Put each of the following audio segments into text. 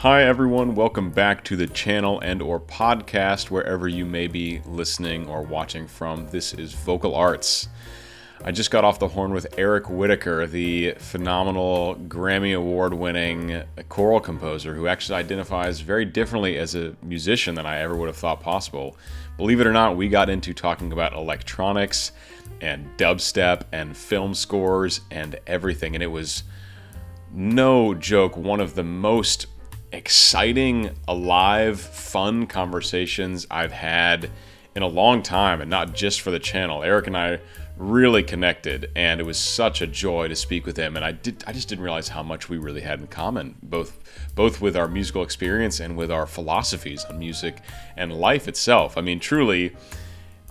Hi everyone, welcome back to the channel and or podcast wherever you may be listening or watching from. This is Vocal Arts. I just got off the horn with Eric Whitacre, the phenomenal Grammy Award winning choral composer who actually identifies very differently as a musician than I ever would have thought possible. Believe it or not, we got into talking about electronics and dubstep and film scores and everything, and it was no joke one of the most exciting, alive, fun conversations I've had in a long time, and not just for the channel. Eric and I really connected, and it was such a joy to speak with him. And I did, I just didn't realize how much we really had in common, both both with our musical experience and with our philosophies on music and life itself. I mean, truly.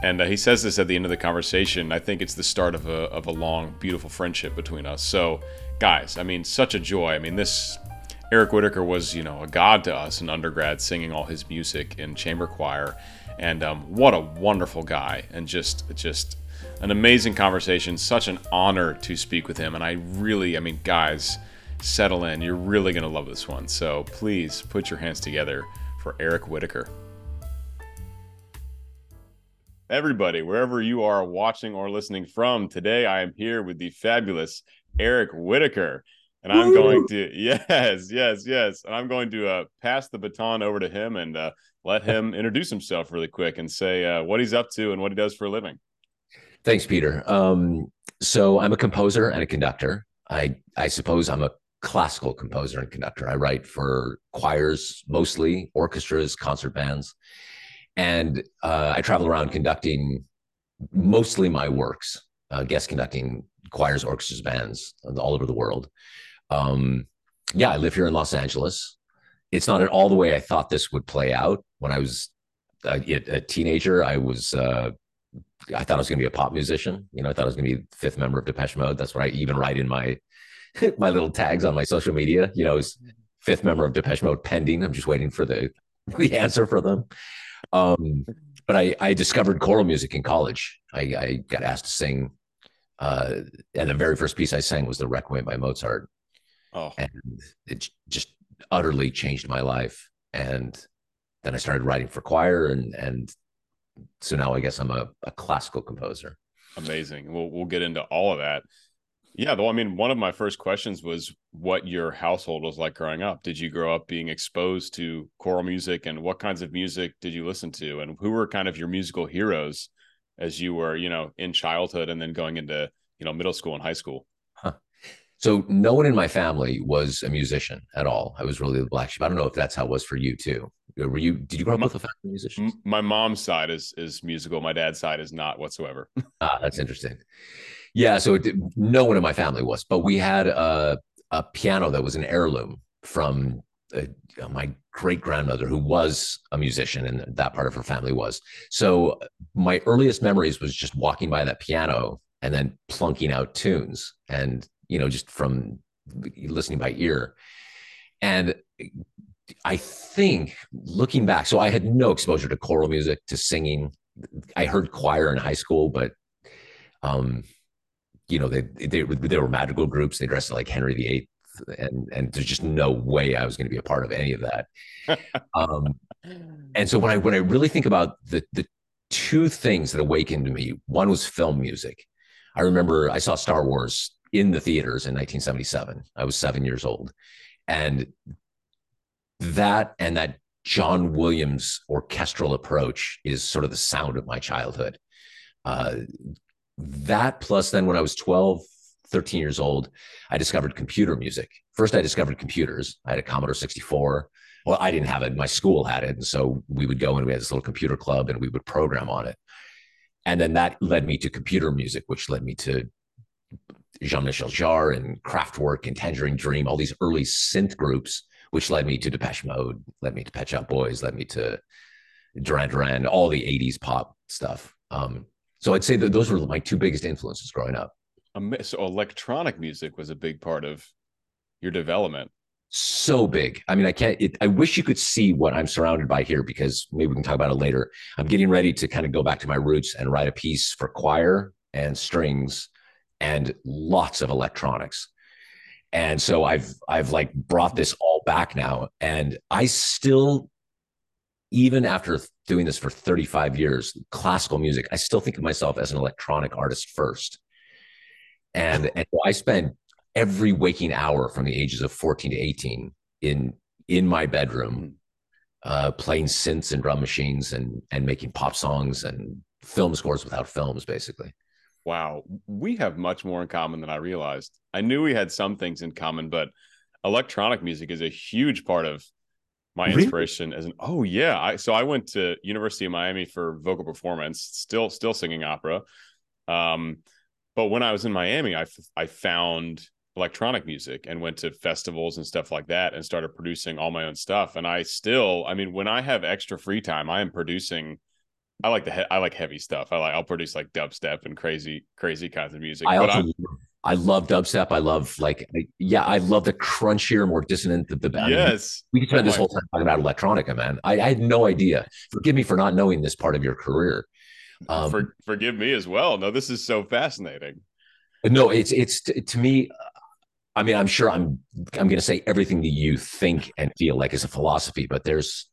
And uh, he says this at the end of the conversation. I think it's the start of a, of a long, beautiful friendship between us. So, guys, I mean, such a joy. I mean, this Eric Whitacre was, you know, a god to us in undergrad, singing all his music in chamber choir, and um, what a wonderful guy, and just, just an amazing conversation. Such an honor to speak with him, and I really, I mean, guys, settle in. You're really gonna love this one. So please put your hands together for Eric Whitacre. Everybody, wherever you are watching or listening from, today I am here with the fabulous Eric Whitacre. And I'm Woo! going to yes, yes, yes. And I'm going to uh, pass the baton over to him and uh, let him introduce himself really quick and say uh, what he's up to and what he does for a living. Thanks, Peter. Um, so I'm a composer and a conductor. I I suppose I'm a classical composer and conductor. I write for choirs, mostly orchestras, concert bands, and uh, I travel around conducting mostly my works, uh, guest conducting choirs, orchestras, bands all over the world. Um, yeah, I live here in Los Angeles. It's not at all the way I thought this would play out. When I was a, a teenager, I was uh, I thought I was going to be a pop musician. You know, I thought I was going to be the fifth member of Depeche Mode. That's what I even write in my my little tags on my social media. You know, is fifth member of Depeche Mode pending. I'm just waiting for the the answer for them. Um, but I, I discovered choral music in college. I, I got asked to sing, uh, and the very first piece I sang was the Requiem by Mozart. Oh. And it just utterly changed my life. And then I started writing for choir and and so now I guess I'm a, a classical composer. Amazing. We'll we'll get into all of that. Yeah, though I mean, one of my first questions was what your household was like growing up. Did you grow up being exposed to choral music, and what kinds of music did you listen to, and who were kind of your musical heroes as you were, you know, in childhood and then going into you know middle school and high school? So no one in my family was a musician at all. I was really the black sheep. I don't know if that's how it was for you too. Were you? Did you grow up my, with a family of musicians? My mom's side is is musical. My dad's side is not whatsoever. ah, that's interesting. Yeah. So it, no one in my family was, but we had a a piano that was an heirloom from uh, my great grandmother who was a musician and that part of her family was so my earliest memories was just walking by that piano and then plunking out tunes and you know, just from listening by ear. And I think looking back, so I had no exposure to choral music, to singing. I heard choir in high school, but um, you know, they they they were magical groups. They dressed like Henry VIII, and and there's just no way I was going to be a part of any of that. um, and so when I when I really think about the the two things that awakened me, one was film music. I remember I saw Star Wars in the theaters in 1977. I was seven years old. And that and that John Williams orchestral approach is sort of the sound of my childhood. Uh, that plus then when I was 12, 13 years old, I discovered computer music. First, I discovered computers. I had a Commodore 64. Well, I didn't have it. My school had it. And so we would go and we had this little computer club and we would program on it. And then that led me to computer music, which led me to Jean-Michel Jarre and Kraftwerk and Tangerine Dream, all these early synth groups, which led me to Depeche Mode, led me to Pet Shop Boys, led me to Duran Duran, all the 80s pop stuff. Um, so I'd say that those were my two biggest influences growing up. So electronic music was a big part of your development. So big. I mean, I can't, it, I wish you could see what I'm surrounded by here because maybe we can talk about it later. I'm getting ready to kind of go back to my roots and write a piece for choir and strings and lots of electronics. And so I've I've like brought this all back now, and I still, even after doing this for 35 years, classical music, I still think of myself as an electronic artist first. And, and I spend every waking hour from the ages of 14 to 18 in in my bedroom uh, playing synths and drum machines and and making pop songs and film scores without films, basically. Wow, we have much more in common than I realized. I knew we had some things in common, but electronic music is a huge part of my really? inspiration as an oh yeah i so i went to university of miami for vocal performance still still singing opera um but when i was in miami i i found electronic music and went to festivals and stuff like that and started producing all my own stuff and i still i mean when i have extra free time i am producing i like the he- i like heavy stuff i like i'll produce like dubstep and crazy crazy kinds of music I but also, I love dubstep. I love like yeah, I love the crunchier, more dissonant. The, the yes, we could spend this whole time talking about electronica, man. I, I, had no idea. Forgive me for not knowing this part of your career. Um, for, forgive me as well. No, this is so fascinating. No, it's it's to me. I mean, I'm sure I'm I'm going to say everything that you think and feel like is a philosophy, but there's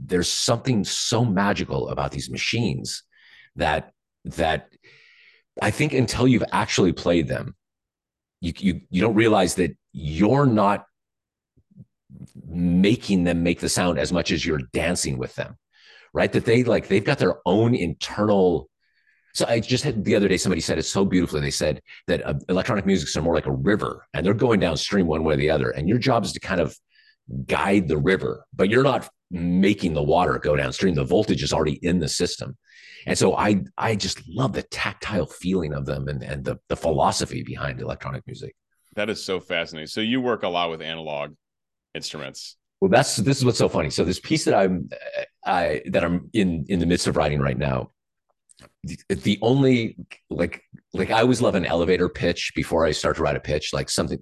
there's something so magical about these machines that that I think until you've actually played them, you you you don't realize that you're not making them make the sound as much as you're dancing with them, right? That they like they've got their own internal. So I just had the other day somebody said it so beautifully. They said that uh, electronic music are more like a river, and they're going downstream one way or the other, and your job is to kind of guide the river, but you're not making the water go downstream. The voltage is already in the system. And so I I just love the tactile feeling of them and, and the, the philosophy behind electronic music. That is so fascinating. So you work a lot with analog instruments. Well, that's this is what's so funny. So this piece that I'm I that I'm in in the midst of writing right now, the, the only like like I always love an elevator pitch before I start to write a pitch, like something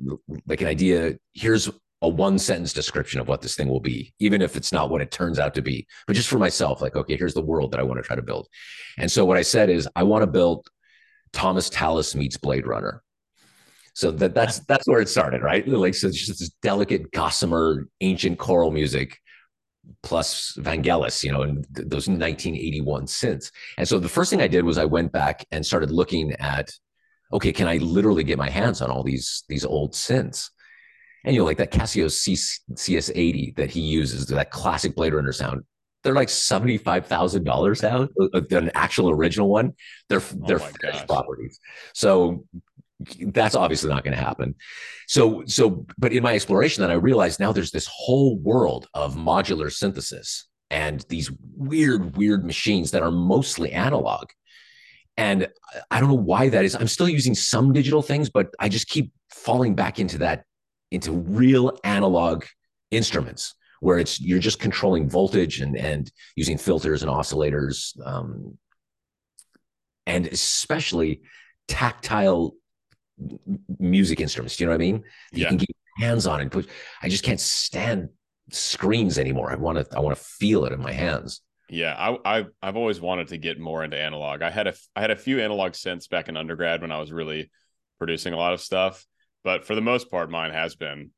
like an idea. Here's a one sentence description of what this thing will be, even if it's not what it turns out to be. But just for myself, like, okay, here's the world that I want to try to build. And so what I said is, I want to build Thomas Tallis meets Blade Runner. So that that's that's where it started, right? Like so, just this delicate gossamer ancient choral music plus Vangelis, you know, and th- those 1981 synths. And so the first thing I did was I went back and started looking at, okay, can I literally get my hands on all these these old synths? And you know, like that Casio C- CS80 that he uses, that classic Blade Runner sound, they're like seventy-five thousand dollars now. Uh, uh, an actual original one, they're oh they're finished properties. So that's obviously not going to happen. So so, but in my exploration, then I realized now there's this whole world of modular synthesis and these weird weird machines that are mostly analog. And I don't know why that is. I'm still using some digital things, but I just keep falling back into that into real analog instruments where it's you're just controlling voltage and and using filters and oscillators um, and especially tactile music instruments do you know what i mean? Yeah. you can get hands on and put i just can't stand screens anymore. I want to i want to feel it in my hands. Yeah I, I i've always wanted to get more into analog. I had a i had a few analog synths back in undergrad when i was really producing a lot of stuff but for the most part, mine has been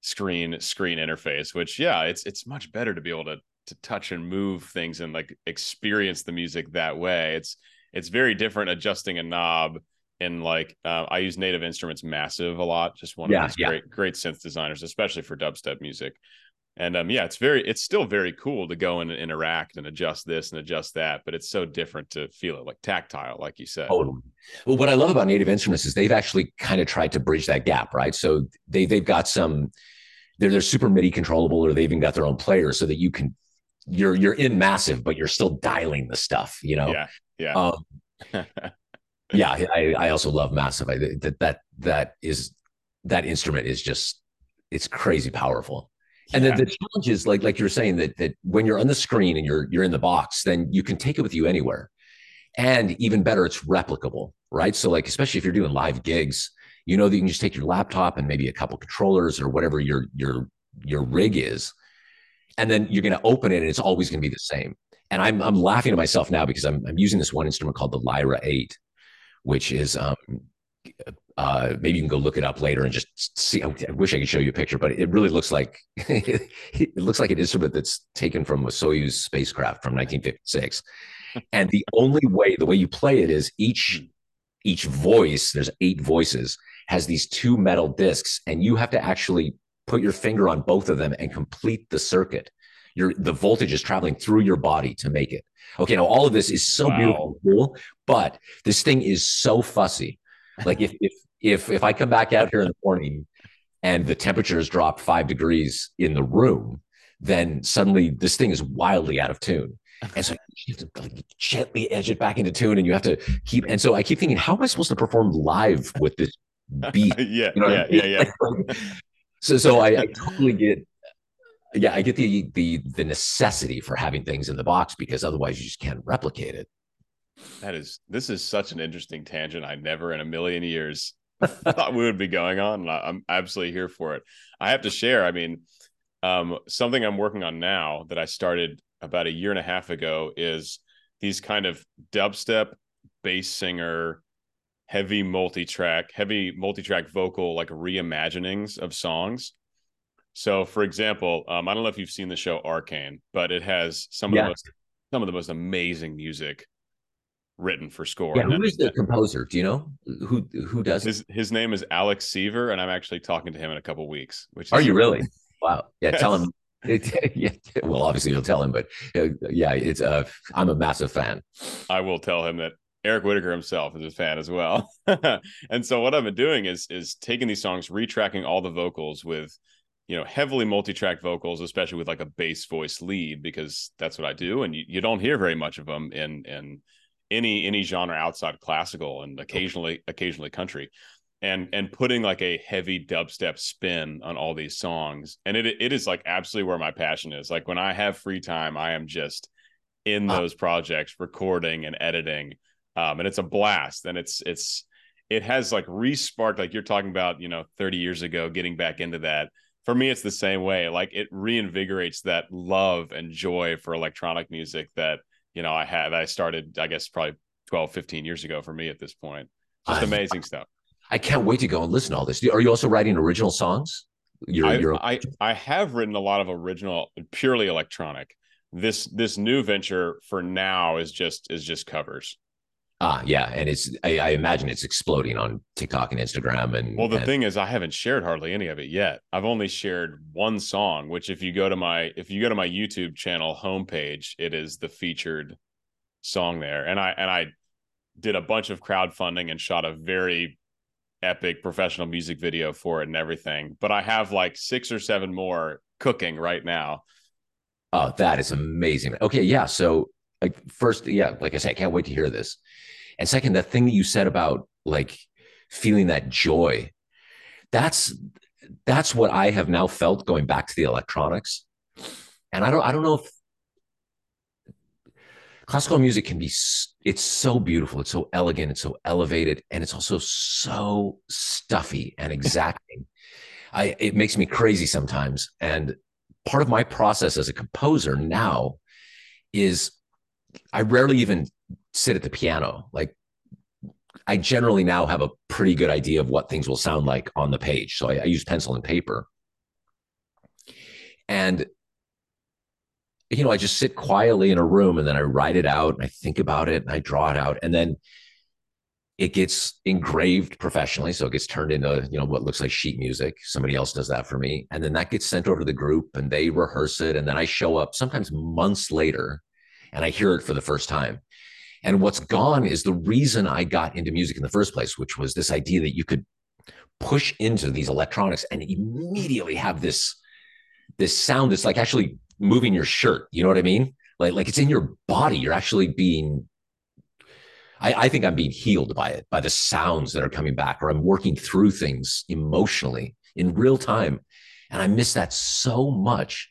screen screen interface, which yeah, it's it's much better to be able to to touch and move things and like experience the music that way. It's it's very different adjusting a knob and like uh, I use Native Instruments Massive a lot. Just one yeah, of these yeah. great great synth designers, especially for dubstep music. And um, yeah, it's very, it's still very cool to go in and interact and adjust this and adjust that, but it's so different to feel it like tactile, like you said. Totally. Well, what I love about Native Instruments is they've actually kind of tried to bridge that gap, right? So they they've got some, they're they're super MIDI controllable, or they even got their own player, so that you can, you're you're in massive, but you're still dialing the stuff, you know. Yeah, yeah. Um, yeah, I, I also love massive. I, that that that is that instrument is just it's crazy powerful. And then the challenge is like like you're saying that that when you're on the screen and you're you're in the box, then you can take it with you anywhere. And even better, it's replicable, right? So like especially if you're doing live gigs, you know that you can just take your laptop and maybe a couple controllers or whatever your your your rig is, and then you're going to open it and it's always going to be the same. And I'm I'm laughing at myself now because I'm I'm using this one instrument called the Lyra 8, which is um uh, maybe you can go look it up later and just see. I wish I could show you a picture, but it really looks like it looks like an instrument that's taken from a Soyuz spacecraft from 1956. and the only way, the way you play it is each hmm. each voice. There's eight voices. Has these two metal discs, and you have to actually put your finger on both of them and complete the circuit. Your the voltage is traveling through your body to make it. Okay, now all of this is so wow. beautiful, cool, but this thing is so fussy. Like if if if if I come back out here in the morning and the temperature has dropped five degrees in the room, then suddenly this thing is wildly out of tune. And so you have to like gently edge it back into tune, and you have to keep. And so I keep thinking, how am I supposed to perform live with this beat? yeah, you know yeah, I mean? yeah, yeah. Um, so, so I, I totally get. Yeah, I get the the the necessity for having things in the box because otherwise you just can't replicate it. That is this is such an interesting tangent. I never in a million years thought we would be going on. I'm absolutely here for it. I have to share. I mean, um, something I'm working on now that I started about a year and a half ago is these kind of dubstep bass singer, heavy multi-track, heavy multi-track vocal like reimaginings of songs. So, for example, um, I don't know if you've seen the show Arcane, but it has some yeah. of the most some of the most amazing music written for score. Yeah, who is the composer? Do you know who who does his, it? His name is Alex Seaver, and I'm actually talking to him in a couple weeks. Which are you really? Wow. Yeah, yes. tell him. yeah, well, obviously you'll tell him, but uh, yeah, it's uh, I'm a massive fan. I will tell him that Eric Whitacre himself is a fan as well. and so what I've been doing is is taking these songs, retracking all the vocals with you know heavily multi-track vocals especially with like a bass voice lead because that's what i do and you, you don't hear very much of them in in any any genre outside classical and occasionally occasionally country and and putting like a heavy dubstep spin on all these songs. And it it is like absolutely where my passion is. Like when i have free time i am just in those projects recording and editing um and it's a blast. And it's it's it has like resparked like you're talking about you know 30 years ago getting back into that. For me it's the same way. Like it reinvigorates that love and joy for electronic music that you know, I had, I started, I guess, probably 12, 15 years ago for me at this point. Just amazing I, stuff. I can't wait to go and listen to all this. Are you also writing original songs? You're... I, I have written a lot of original, purely electronic. This this new venture for now is just is just covers. Ah, yeah, and it's I, I, imagine it's exploding on TikTok and Instagram. And well, the and... thing is, I haven't shared hardly any of it yet. I've only shared one song, which if you go to my if you go to my YouTube channel homepage, it is the featured song there, and I and I did a bunch of crowdfunding and shot a very epic professional music video for it and everything. But I have like six or seven more cooking right now. Oh, that is amazing. Okay, yeah. So like first, yeah, like I said, I can't wait to hear this. And second, the thing that you said about like feeling that joy, that's that's what I have now felt going back to the electronics. And I don't I don't know if classical music can be it's so beautiful it's so elegant it's so elevated and it's also so stuffy and exacting i it makes me crazy sometimes and part of my process as a composer now is i rarely even sit at the piano. Like I generally now have a pretty good idea of what things will sound like on the page. So I, I use pencil and paper. And you know, I just sit quietly in a room and then I write it out and I think about it and I draw it out. And then it gets engraved professionally. So it gets turned into, you know, what looks like sheet music. Somebody else does that for me. And then that gets sent over to the group and they rehearse it. And then I show up sometimes months later and I hear it for the first time. And what's gone is the reason I got into music in the first place, which was this idea that you could push into these electronics and immediately have this this sound that's like actually moving your shirt. You know what I mean? Like like it's in your body. You're actually being I, I think I'm being healed by it, by the sounds that are coming back, or I'm working through things emotionally in real time. And I miss that so much.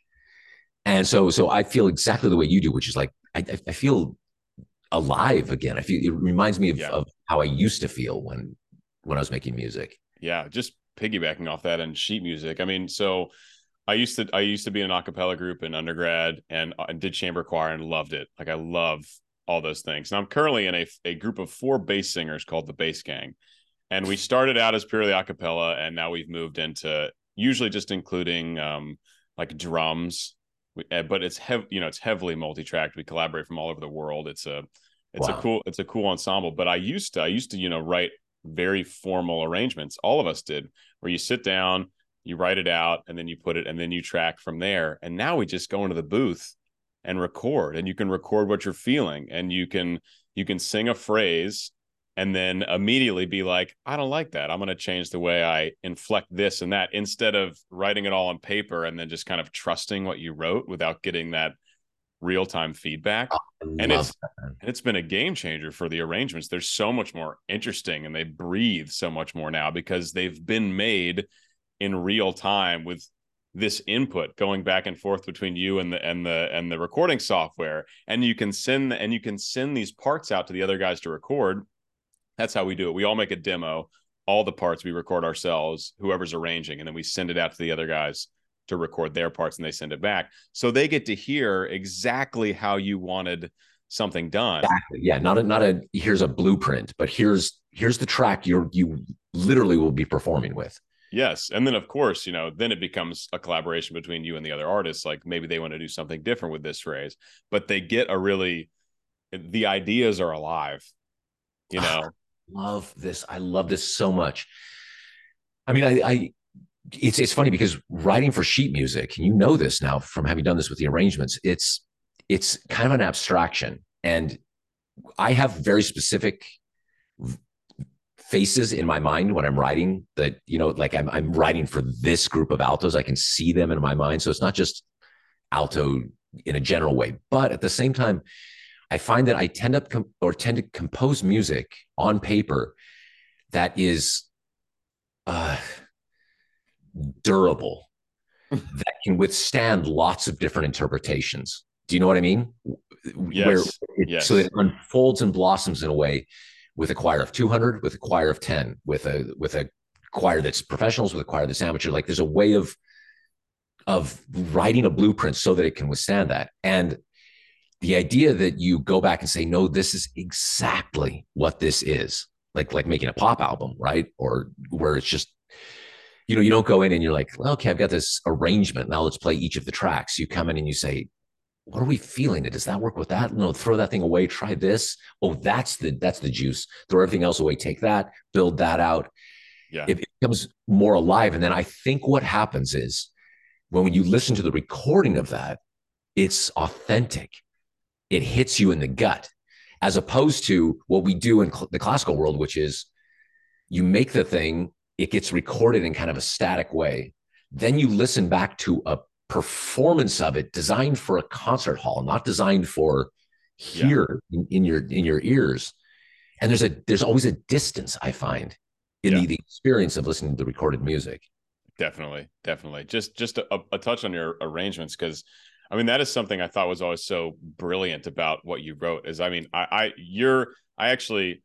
And so so I feel exactly the way you do, which is like I, I feel alive again. I feel it reminds me of, yeah. of how I used to feel when when I was making music. Yeah, just piggybacking off that and sheet music. I mean, so I used to I used to be in an acapella group in undergrad and, and did chamber choir and loved it. Like I love all those things. And I'm currently in a, a group of four bass singers called the Bass Gang. and we started out as purely a cappella, and now we've moved into usually just including um, like drums, eh, but it's heavy. You know, it's heavily multi-tracked. We collaborate from all over the world. It's a it's wow. a cool it's a cool ensemble. But I used to I used to you know write very formal arrangements. All of us did, where you sit down, you write it out, and then you put it, and then you track from there. And now we just go into the booth and record, and you can record what you're feeling, and you can you can sing a phrase and then immediately be like, I don't like that. I'm going to change the way I inflect this and that instead of writing it all on paper and then just kind of trusting what you wrote without getting that real time feedback. Oh, and it's it's been a game changer for the arrangements. They're so much more interesting and they breathe so much more now because they've been made in real time with this input going back and forth between you and the and the and the recording software and you can send and you can send these parts out to the other guys to record that's how we do it. We all make a demo, all the parts we record ourselves, whoever's arranging, and then we send it out to the other guys to record their parts and they send it back. So they get to hear exactly how you wanted something done. Exactly. Yeah, not a not a here's a blueprint, but here's here's the track you're you literally will be performing with. Yes. And then of course, you know, then it becomes a collaboration between you and the other artists. Like maybe they want to do something different with this phrase, but they get a really the ideas are alive. You know, love this. I love this so much. I mean, I, I it's it's funny because writing for sheet music, and you know this now from having done this with the arrangements, it's it's kind of an abstraction. And I have very specific faces in my mind when I'm writing that, you know, like I'm I'm writing for this group of altos. I can see them in my mind. So it's not just alto in a general way, but at the same time, I find that I tend up com- or tend to compose music on paper that is uh, durable, that can withstand lots of different interpretations. Do you know what I mean? Yes. Where it, yes. So it unfolds and blossoms in a way with a choir of 200, with a choir of 10, with a with a choir that's professionals, with a choir that's amateur. Like there's a way of of writing a blueprint so that it can withstand that. And the idea that you go back and say, no, this is exactly what this is, like like making a pop album, right? Or where it's just, you know, you don't go in and you're like, well, okay, I've got this arrangement. Now let's play each of the tracks. You come in and you say, what are we feeling? It does that work with that? No, throw that thing away. Try this. Oh, that's the that's the juice. Throw everything else away. Take that. Build that out. Yeah, it becomes more alive. And then I think what happens is when you listen to the recording of that, it's authentic it hits you in the gut, as opposed to what we do in cl- the classical world, which is you make the thing, it gets recorded in kind of a static way. Then you listen back to a performance of it designed for a concert hall, not designed for here yeah. in, in, your in your ears. And there's a there's always a distance I find in yeah. the, the experience of listening to the recorded music. Definitely, definitely. Just just a, a touch on your arrangements because I mean, that is something I thought was always so brilliant about what you wrote. Is I mean, I, I you're I actually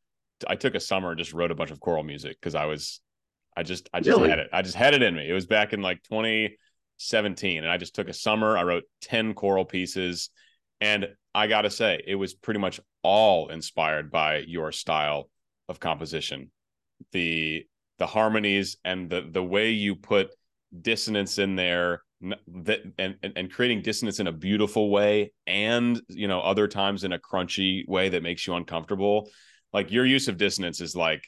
I took a summer and just wrote a bunch of choral music because I was I just I just really? had it. I just had it in me. It was back in like 2017, and I just took a summer. I wrote 10 choral pieces, and I gotta say, it was pretty much all inspired by your style of composition. The the harmonies and the the way you put dissonance in there that and, and creating dissonance in a beautiful way and you know other times in a crunchy way that makes you uncomfortable like your use of dissonance is like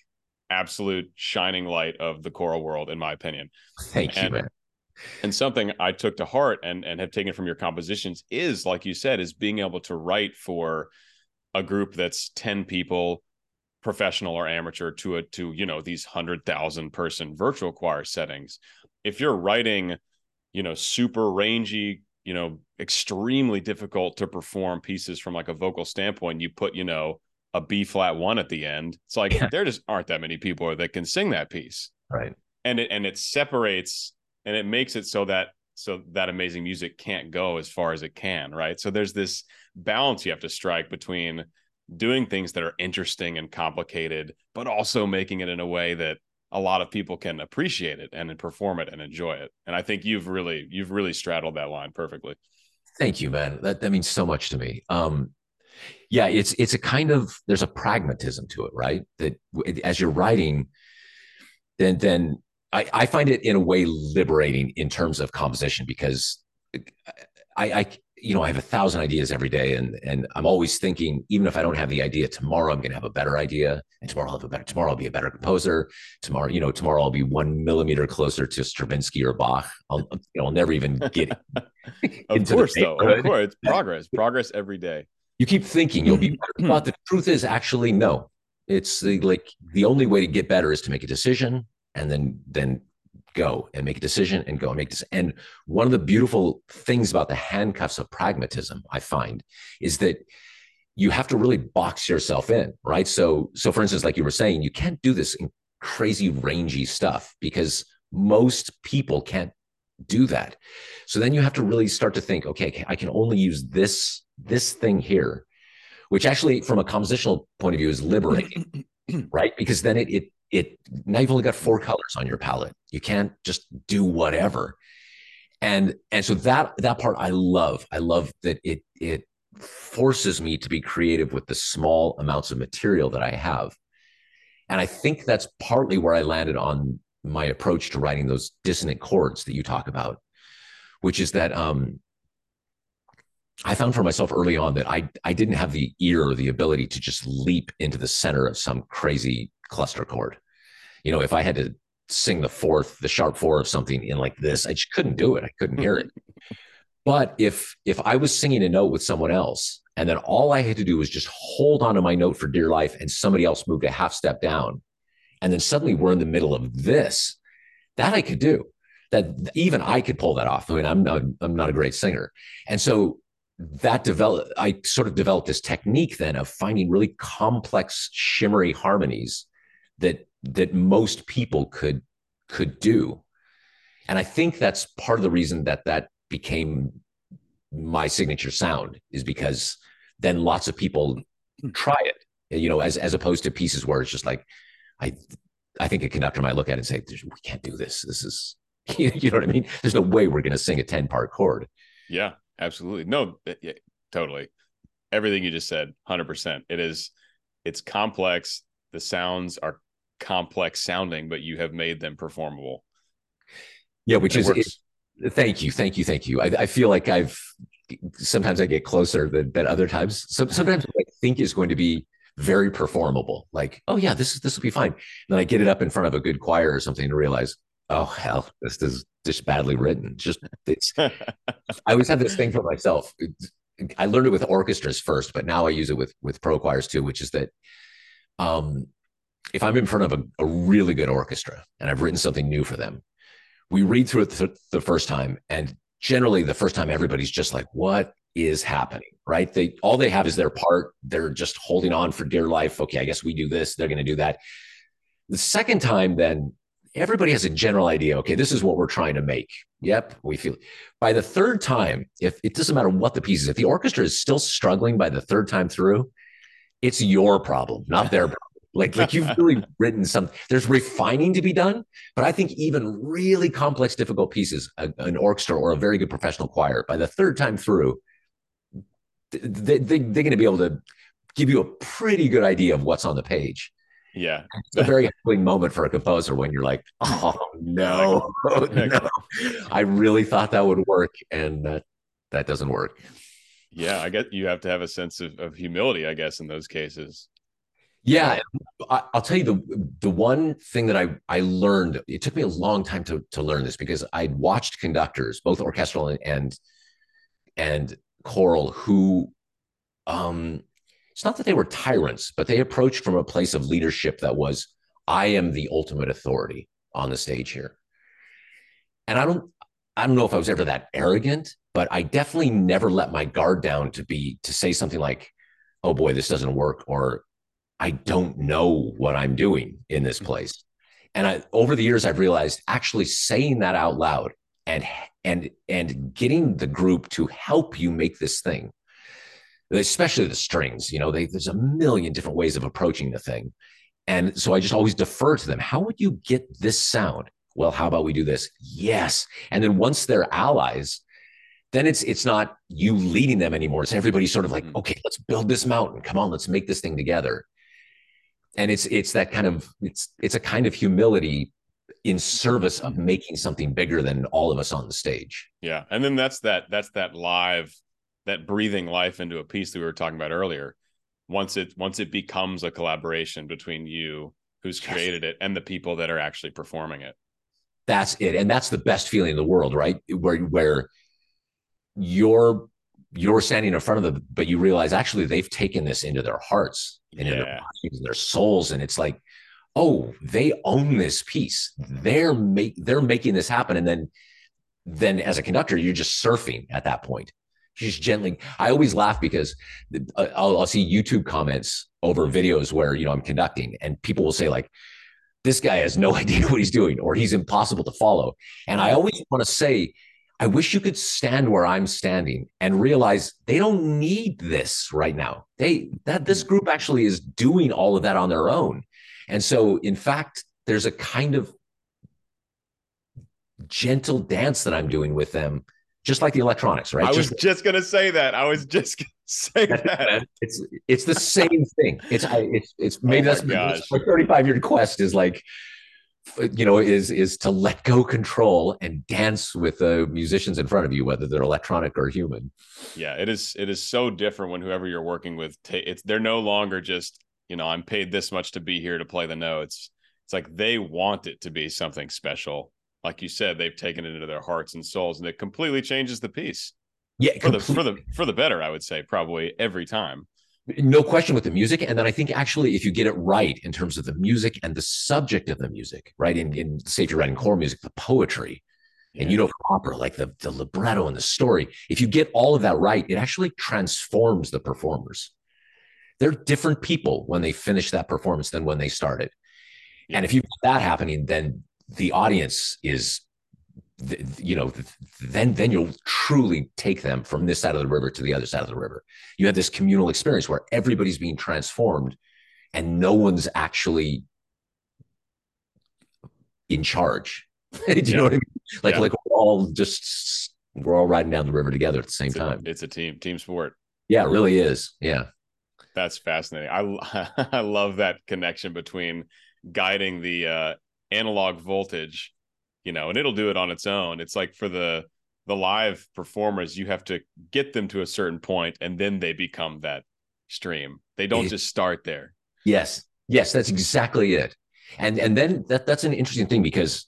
absolute shining light of the choral world in my opinion thank and, you man. and something i took to heart and and have taken from your compositions is like you said is being able to write for a group that's 10 people professional or amateur to a to you know these 100,000 person virtual choir settings if you're writing you know, super rangy, you know, extremely difficult to perform pieces from like a vocal standpoint, you put, you know, a B flat one at the end. It's like yeah. there just aren't that many people that can sing that piece. Right. And it and it separates and it makes it so that so that amazing music can't go as far as it can, right? So there's this balance you have to strike between doing things that are interesting and complicated, but also making it in a way that a lot of people can appreciate it and perform it and enjoy it. And I think you've really you've really straddled that line perfectly. Thank you, man. That that means so much to me. Um, yeah, it's it's a kind of there's a pragmatism to it, right? That as you're writing, then then I, I find it in a way liberating in terms of composition because I, I you know I have a thousand ideas every day and and I'm always thinking even if I don't have the idea tomorrow I'm going to have a better idea and tomorrow I'll have a better tomorrow I'll be a better composer tomorrow you know tomorrow I'll be one millimeter closer to Stravinsky or Bach. I'll you know, I'll never even get of course though of course it's progress progress every day. You keep thinking you'll be better but the truth is actually no. It's the, like the only way to get better is to make a decision and then then go and make a decision and go and make this. And one of the beautiful things about the handcuffs of pragmatism, I find, is that you have to really box yourself in, right? So, so for instance, like you were saying, you can't do this crazy rangy stuff because most people can't do that. So then you have to really start to think, okay, I can only use this this thing here, which actually, from a compositional point of view, is liberating, right? Because then it it it now you've only got four colors on your palette. You can't just do whatever. And and so that that part I love. I love that it it forces me to be creative with the small amounts of material that I have. And I think that's partly where I landed on my approach to writing those dissonant chords that you talk about, which is that um, I found for myself early on that I I didn't have the ear or the ability to just leap into the center of some crazy cluster chord. You know, if I had to sing the fourth, the sharp four of something in like this, I just couldn't do it. I couldn't hear it. but if if I was singing a note with someone else, and then all I had to do was just hold on to my note for dear life, and somebody else moved a half step down, and then suddenly we're in the middle of this, that I could do. That even I could pull that off. I mean, I'm not I'm not a great singer, and so that developed i sort of developed this technique then of finding really complex shimmery harmonies that that most people could could do and i think that's part of the reason that that became my signature sound is because then lots of people try it you know as as opposed to pieces where it's just like i i think a conductor might look at it and say we can't do this this is you know what i mean there's no way we're going to sing a 10 part chord yeah absolutely. No, eh, yeah, totally. Everything you just said, 100%. It is, it's complex. The sounds are complex sounding, but you have made them performable. Yeah, which is, it, thank you. Thank you. Thank you. I, I, feel like I've, sometimes I get closer than, than other times. So sometimes I think is going to be very performable. Like, oh yeah, this is, this will be fine. And then I get it up in front of a good choir or something to realize, oh hell, this is just badly written. Just it's. I always have this thing for myself. I learned it with orchestras first, but now I use it with with pro choirs too, which is that, um, if I'm in front of a, a really good orchestra and I've written something new for them, we read through it th- the first time, and generally the first time everybody's just like, "What is happening?" Right? They all they have is their part. They're just holding on for dear life. Okay, I guess we do this. They're going to do that. The second time, then everybody has a general idea. Okay, this is what we're trying to make. Yep, we feel. By the third time, if it doesn't matter what the piece is, if the orchestra is still struggling by the third time through, it's your problem, not their problem. Like, like you've really written some. There's refining to be done, but I think even really complex, difficult pieces, a, an orchestra or a very good professional choir, by the third time through, they, they, they're going to be able to give you a pretty good idea of what's on the page. Yeah. It's a very humbling moment for a composer when you're like, oh no, oh, no. I really thought that would work. And that that doesn't work. Yeah, I guess you have to have a sense of, of humility, I guess, in those cases. Yeah, I, will tell you the the one thing that I I learned. It took me a long time to to learn this because I'd watched conductors, both orchestral and and, and choral, who um it's not that they were tyrants, but they approached from a place of leadership that was, I am the ultimate authority on the stage here. And I don't, I don't know if I was ever that arrogant, but I definitely never let my guard down to be to say something like, "Oh boy, this doesn't work," or "I don't know what I'm doing in this mm-hmm. place." And I, over the years, I've realized actually saying that out loud and and and getting the group to help you make this thing especially the strings. You know, they, there's a million different ways of approaching the thing. And so I just always defer to them. How would you get this sound? Well, how about we do this? Yes. And then once they're allies, then it's it's not you leading them anymore. It's everybody sort of like, mm-hmm. okay, let's build this mountain. Come on, let's make this thing together. And it's it's that kind of it's it's a kind of humility in service of making something bigger than all of us on the stage. Yeah. And then that's that that's that live that breathing life into a piece that we were talking about earlier. Once it once it becomes a collaboration between you who's yes. created it and the people that are actually performing it. That's it. And that's the best feeling in the world, right? Where where you're you're standing in front of them, but you realize actually they've taken this into their hearts and yeah. into their, their souls. And it's like, oh, they own this piece. They're make they're making this happen. And then then as a conductor, you're just surfing at that point. just gently. I always laugh because uh, I'll, I'll see YouTube comments over videos where you know I'm conducting, and people will say like, "This guy has no idea what he's doing," or "He's impossible to follow." And I always want to say, I wish you could stand where I'm standing and realize they don't need this right now. They that this group actually is doing all of that on their own. And so in fact, there's a kind of gentle dance that I'm doing with them, just like the electronics, right? I was just, just gonna say that. I was just gonna say that. It's it's the same thing. It's it's it's oh maybe oh that's my 35 year quest is like you know is is to let go control and dance with the musicians in front of you whether they're electronic or human. Yeah it is it is so different when whoever you're working with it's they're no longer just you know i'm paid this much to be here to play the notes. It's like they want it to be something special. Like you said they've taken it into their hearts and souls and it completely changes the piece. Yeah for the for the for the better i would say probably every time no question with the music and then i think actually if you get it right in terms of the music and the subject of the music right in, in say if you're writing core music the poetry yeah. and you know opera like the, the libretto and the story if you get all of that right it actually transforms the performers they're different people when they finish that performance than when they started yeah. and if you have got that happening then the audience is you know then then you'll truly take them from this side of the river to the other side of the river. You have this communal experience where everybody's being transformed and no one's actually in charge. Do you yeah. know what i mean? Like yeah. like we're all just we're all riding down the river together at the same it's time. a, it's a team team sport. Yeah it really is. Yeah. That's fascinating. I i love that connection between guiding the uh analog voltage you know, and it'll do it on its own. It's like for the the live performers, you have to get them to a certain point and then they become that stream. They don't just start there. Yes. Yes, that's exactly it. And and then that that's an interesting thing because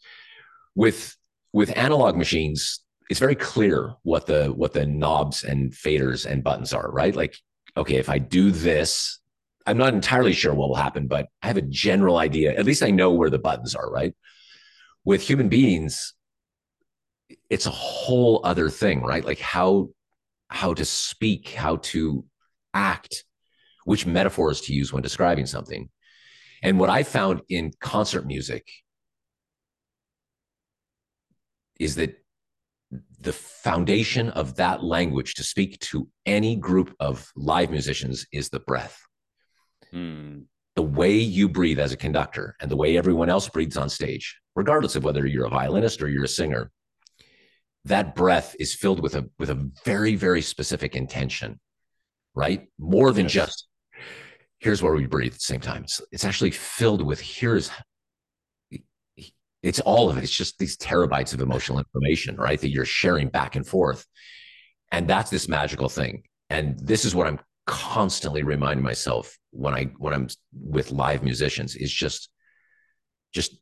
with with analog machines, it's very clear what the what the knobs and faders and buttons are, right? Like, okay, if I do this, I'm not entirely sure what will happen, but I have a general idea. At least I know where the buttons are, right? With human beings it's a whole other thing right? Like how how to speak how to act which metaphors to use when describing something. And what i found in concert music is that the foundation of that language to speak to any group of live musicians is the breath. Hmm. The way you breathe as a conductor and the way everyone else breathes on stage regardless of whether you're a violinist or you're a singer, that breath is filled with a with a very very specific intention, right? More than yes. just here's where we breathe at the same time. It's, it's actually filled with here's it's all of it. It's just these terabytes of emotional information, right? That you're sharing back and forth. And that's this magical thing. And this is what I'm constantly reminding myself when I when I'm with live musicians is just just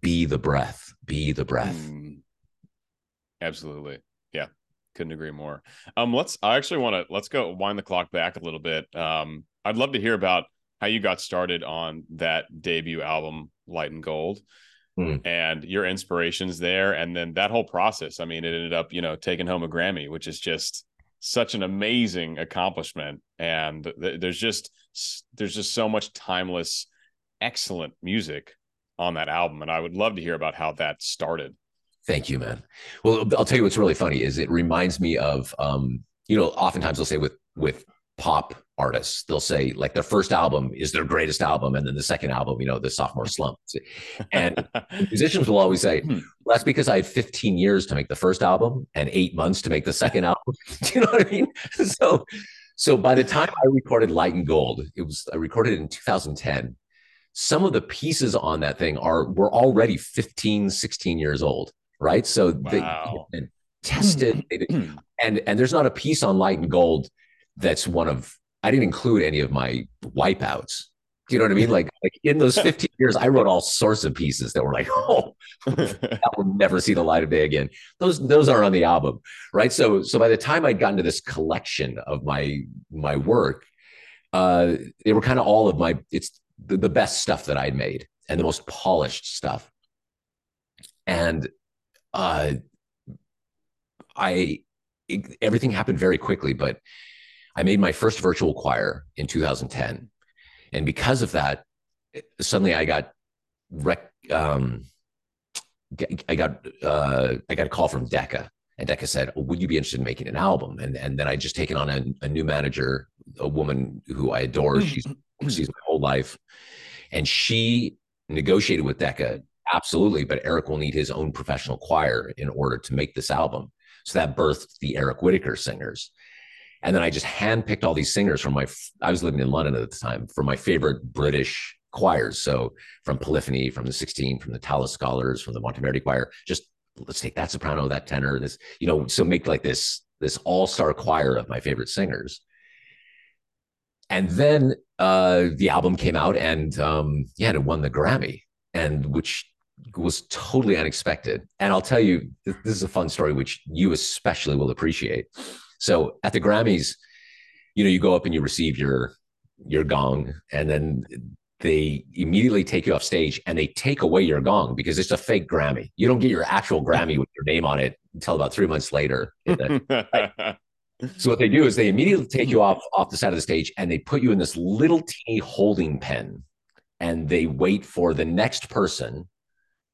be the breath be the breath. Mm. absolutely. Yeah. Couldn't agree more. Um let's i actually want to let's go wind the clock back a little bit. Um i'd love to hear about how you got started on that debut album light and gold mm. and your inspirations there and then that whole process. I mean it ended up you know taking home a grammy which is just such an amazing accomplishment and th- there's just there's just so much timeless excellent music on that album. And I would love to hear about how that started. Thank you, man. Well, I'll tell you what's really funny is it reminds me of, um, you know, oftentimes they'll say with with pop artists, they'll say like their first album is their greatest album, and then the second album, you know, the sophomore slump. And musicians will always say, hmm. well, "That's because I had 15 years to make the first album and eight months to make the second album." Do you know what I mean? So, so by the time I recorded Light and Gold, it was I recorded it in 2010 some of the pieces on that thing are were already 15, 16 years old, right? So wow. they tested and and there's not a piece on light and gold that's one of I didn't include any of my wipeouts. Do you know what I mean? Like, like in those 15 years, I wrote all sorts of pieces that were like, oh, that will never see the light of day again. Those those aren't on the album, right? So so by the time I'd gotten to this collection of my my work, uh, they were kind of all of my it's the, the best stuff that I'd made and the most polished stuff. And uh, I it, everything happened very quickly, but I made my first virtual choir in 2010 and because of that, suddenly I got rec. Um, I got uh, I got a call from Decca, and Decca said, oh, "Would you be interested in making an album?" And and then I just taken on a, a new manager, a woman who I adore. Mm-hmm. She's she's my whole life, and she negotiated with Decca. Absolutely, but Eric will need his own professional choir in order to make this album. So that birthed the Eric Whitacre Singers. And then I just handpicked all these singers from my, I was living in London at the time, from my favorite British choirs. So from Polyphony, from the 16, from the Tallis Scholars, from the Monteverdi Choir, just let's take that soprano, that tenor, this, you know, so make like this, this all-star choir of my favorite singers. And then uh, the album came out and um, yeah, it won the Grammy, and which was totally unexpected. And I'll tell you, this is a fun story, which you especially will appreciate. So at the Grammys, you know, you go up and you receive your your gong, and then they immediately take you off stage and they take away your gong because it's a fake Grammy. You don't get your actual Grammy with your name on it until about three months later. so what they do is they immediately take you off off the side of the stage and they put you in this little teeny holding pen, and they wait for the next person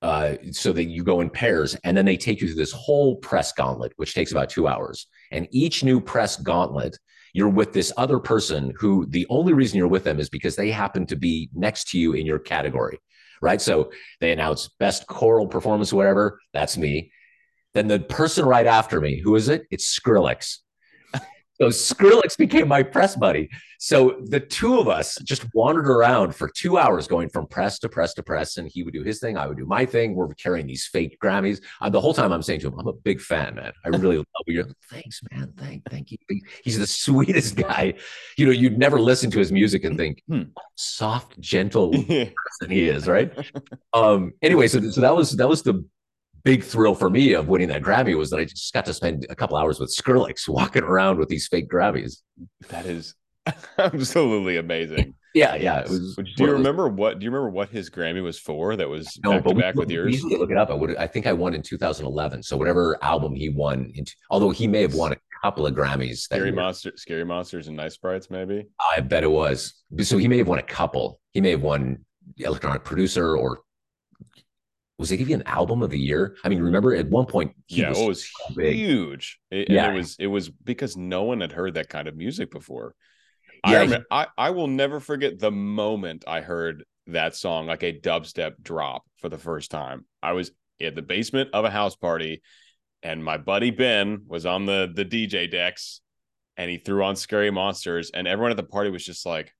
uh, so that you go in pairs and then they take you through this whole press gauntlet which takes about two hours. And each new press gauntlet you're with this other person who the only reason you're with them is because they happen to be next to you in your category right? So they announce best choral performance whatever that's me. Then the person right after me who is it? It's skrillex so Skrillex became my press buddy. So the two of us just wandered around for two hours going from press to press to press. And he would do his thing. I would do my thing. We're carrying these fake Grammys. Uh, the whole time I'm saying to him, I'm a big fan, man. I really love you. Thanks, man. Thank, thank you. He's the sweetest guy. You know, you'd never listen to his music and think, hmm, soft, gentle person he is, right? um, anyway, so, so that was that was the big thrill for me of winning that Grammy was that I just got to spend a couple hours with Skrillex walking around with these fake Grammys. That is absolutely amazing. yeah, yeah. It was. Do you remember what? Do you remember what his Grammy was for? That was no, back to back with yours. Easily look it up. I would. I think I won in 2011. So whatever album he won, into, although he may have won a couple of Grammys. Scary monster, scary monsters, and nice sprites, maybe. I bet it was. So he may have won a couple. He may have won electronic producer or was they give you an album of the year? I mean, remember at one point, yeah, was it was so huge. It, yeah, it was it was because no one had heard that kind of music before. Yeah, I, remember, I I will never forget the moment I heard that song, like a dubstep drop for the first time. I was in the basement of a house party, and my buddy Ben was on the the DJ decks, and he threw on Scary Monsters, and everyone at the party was just like,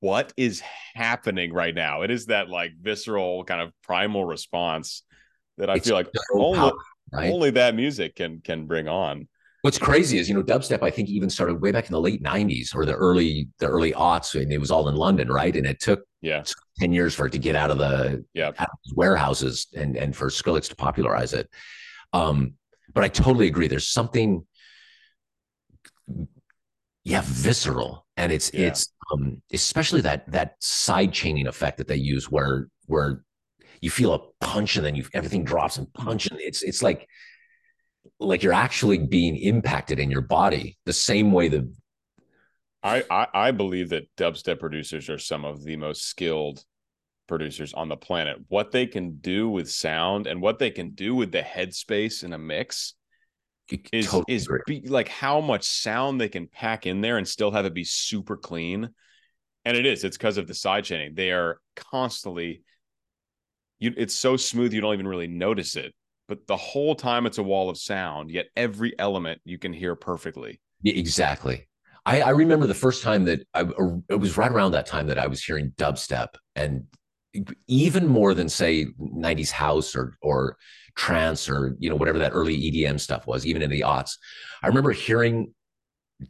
what is happening right now? It is that like visceral kind of primal response that I it's feel like only, powerful, right? only that music can can bring on. What's crazy is, you know, dubstep, I think even started way back in the late 90s or the early, the early aughts, and it was all in London, right? And it took yeah 10 years for it to get out of the yeah. Of warehouses and and for Skrillex to popularize it. Um, but I totally agree. There's something yeah, visceral. And it's yeah. it's um, especially that that side chaining effect that they use where where you feel a punch and then you everything drops and punch and it's it's like like you're actually being impacted in your body the same way that I, I I believe that dubstep producers are some of the most skilled producers on the planet. What they can do with sound and what they can do with the headspace in a mix is totally is be, like how much sound they can pack in there and still have it be super clean. And it is. It's because of the side chaining. They are constantly. You, it's so smooth you don't even really notice it, but the whole time it's a wall of sound. Yet every element you can hear perfectly. Exactly. I, I remember the first time that I, it was right around that time that I was hearing dubstep and even more than say 90s house or or trance or you know whatever that early EDM stuff was, even in the aughts. I remember hearing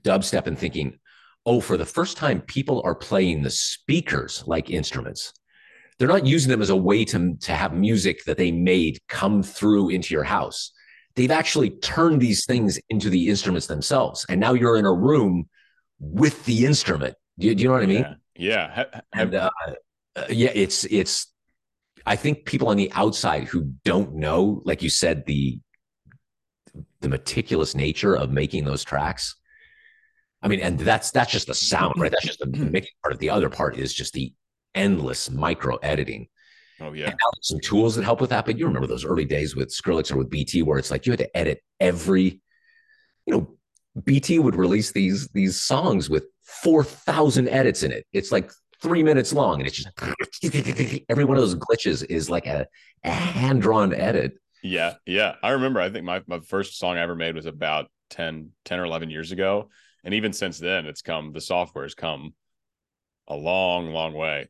dubstep and thinking, oh, for the first time, people are playing the speakers like instruments. They're not using them as a way to, to have music that they made come through into your house. They've actually turned these things into the instruments themselves. And now you're in a room with the instrument. Do you, do you know what I mean? Yeah. yeah. And uh, uh, yeah, it's, it's, I think people on the outside who don't know, like you said, the, the meticulous nature of making those tracks I mean, and that's that's just the sound, right? That's just the mixing part. Of the other part is just the endless micro editing. Oh yeah, some tools that help with that. But you remember those early days with Skrillex or with BT, where it's like you had to edit every, you know, BT would release these these songs with four thousand edits in it. It's like three minutes long, and it's just every one of those glitches is like a, a hand drawn edit. Yeah, yeah. I remember. I think my my first song I ever made was about 10, 10 or eleven years ago and even since then it's come the software has come a long long way.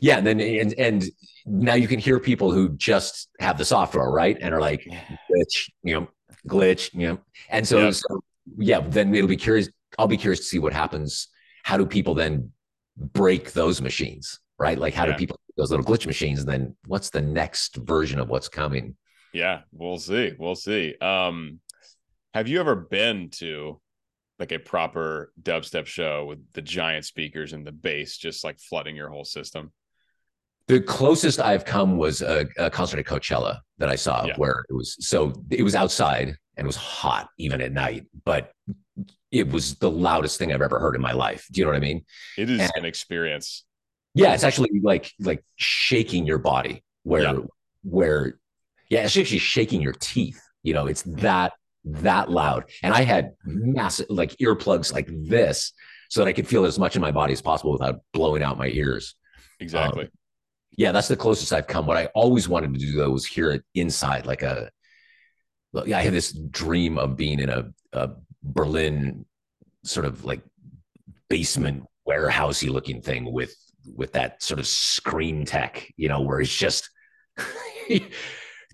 Yeah and then and and now you can hear people who just have the software right? And are like glitch you know glitch you know. And so, so yeah then it'll be curious i'll be curious to see what happens. How do people then break those machines right? Like how yeah. do people those little glitch machines? And then what's the next version of what's coming? Yeah we'll see we'll see. Um have you ever been to like a proper dubstep show with the giant speakers and the bass just like flooding your whole system? The closest I've come was a, a concert at Coachella that I saw yeah. where it was so it was outside and it was hot even at night, but it was the loudest thing I've ever heard in my life. Do you know what I mean? It is and, an experience. Yeah, it's actually like like shaking your body where yeah. where yeah, it's actually shaking your teeth. You know, it's mm. that that loud. And I had massive like earplugs like this so that I could feel as much in my body as possible without blowing out my ears. Exactly. Um, yeah, that's the closest I've come. What I always wanted to do though was hear it inside, like a. Yeah, I had this dream of being in a, a Berlin sort of like basement warehousey looking thing with with that sort of screen tech, you know, where it's just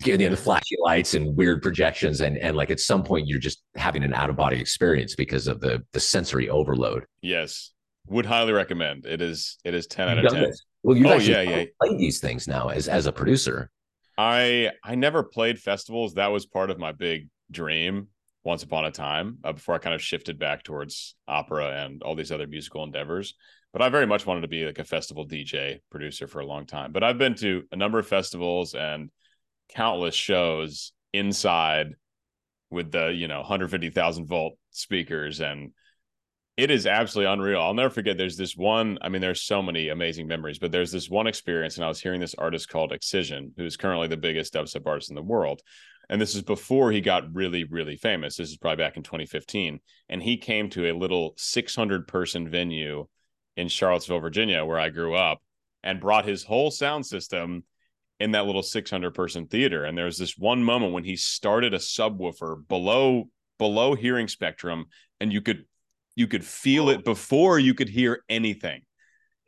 getting the flashy lights and weird projections and and like at some point you're just having an out of body experience because of the the sensory overload. Yes. Would highly recommend. It is it is 10 out of 10 this. well you oh, yeah yeah. play these things now as as a producer. I i never played festivals. That was part of my big dream once upon a time uh, before i kind of shifted back towards opera and all these other musical endeavors. But i very much wanted to be like a festival dj producer for a long time. But i've been to a number of festivals and countless shows inside with the you know 150,000 volt speakers and it is absolutely unreal. I'll never forget there's this one, I mean there's so many amazing memories, but there's this one experience and I was hearing this artist called Excision who's currently the biggest dubstep artist in the world. And this is before he got really really famous. This is probably back in 2015 and he came to a little 600 person venue in Charlottesville, Virginia where I grew up and brought his whole sound system in that little 600 person theater. And there was this one moment when he started a subwoofer below below hearing spectrum and you could you could feel it before you could hear anything.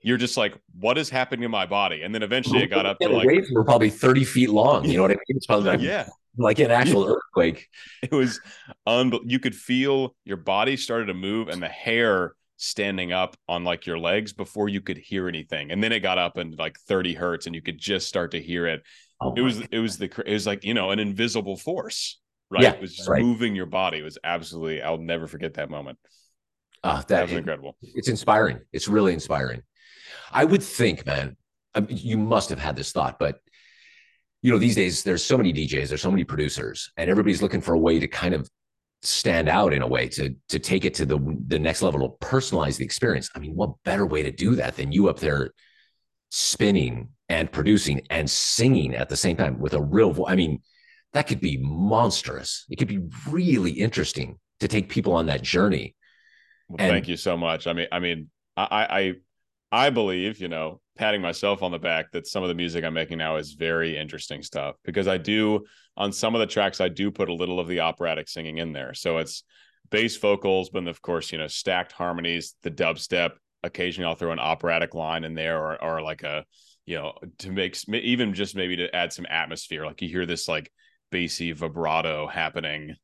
You're just like what is happening in my body? And then eventually it got up to like waves were probably 30 feet long you know what i mean? It's probably like, yeah. like an actual earthquake. It was un- you could feel your body started to move and the hair standing up on like your legs before you could hear anything. And then it got up and like 30 hertz and you could just start to hear it. Oh it was God. it was the it was like you know an invisible force right? Yeah, it was just right. moving your body. It was absolutely i'll never forget that moment. Uh, that, that was incredible. it's inspiring. It's really inspiring. I would think man I mean, you must have had this thought but you know these days there's so many djs there's so many producers and everybody's looking for a way to kind of stand out in a way to to take it to the the next level to personalize the experience. I mean what better way to do that than you up there spinning and producing and singing at the same time with a real voice i mean that could be monstrous. It could be really interesting to take people on that journey. Well, and, thank you so much. I mean i mean i i i believe you know patting myself on the back that some of the music I'm making now is very interesting stuff because I do on some of the tracks I do put a little of the operatic singing in there. So it's bass vocals, but of course, you know, stacked harmonies, the dubstep. Occasionally, I'll throw an operatic line in there, or or like a, you know, to make even just maybe to add some atmosphere. Like you hear this like bassy vibrato happening,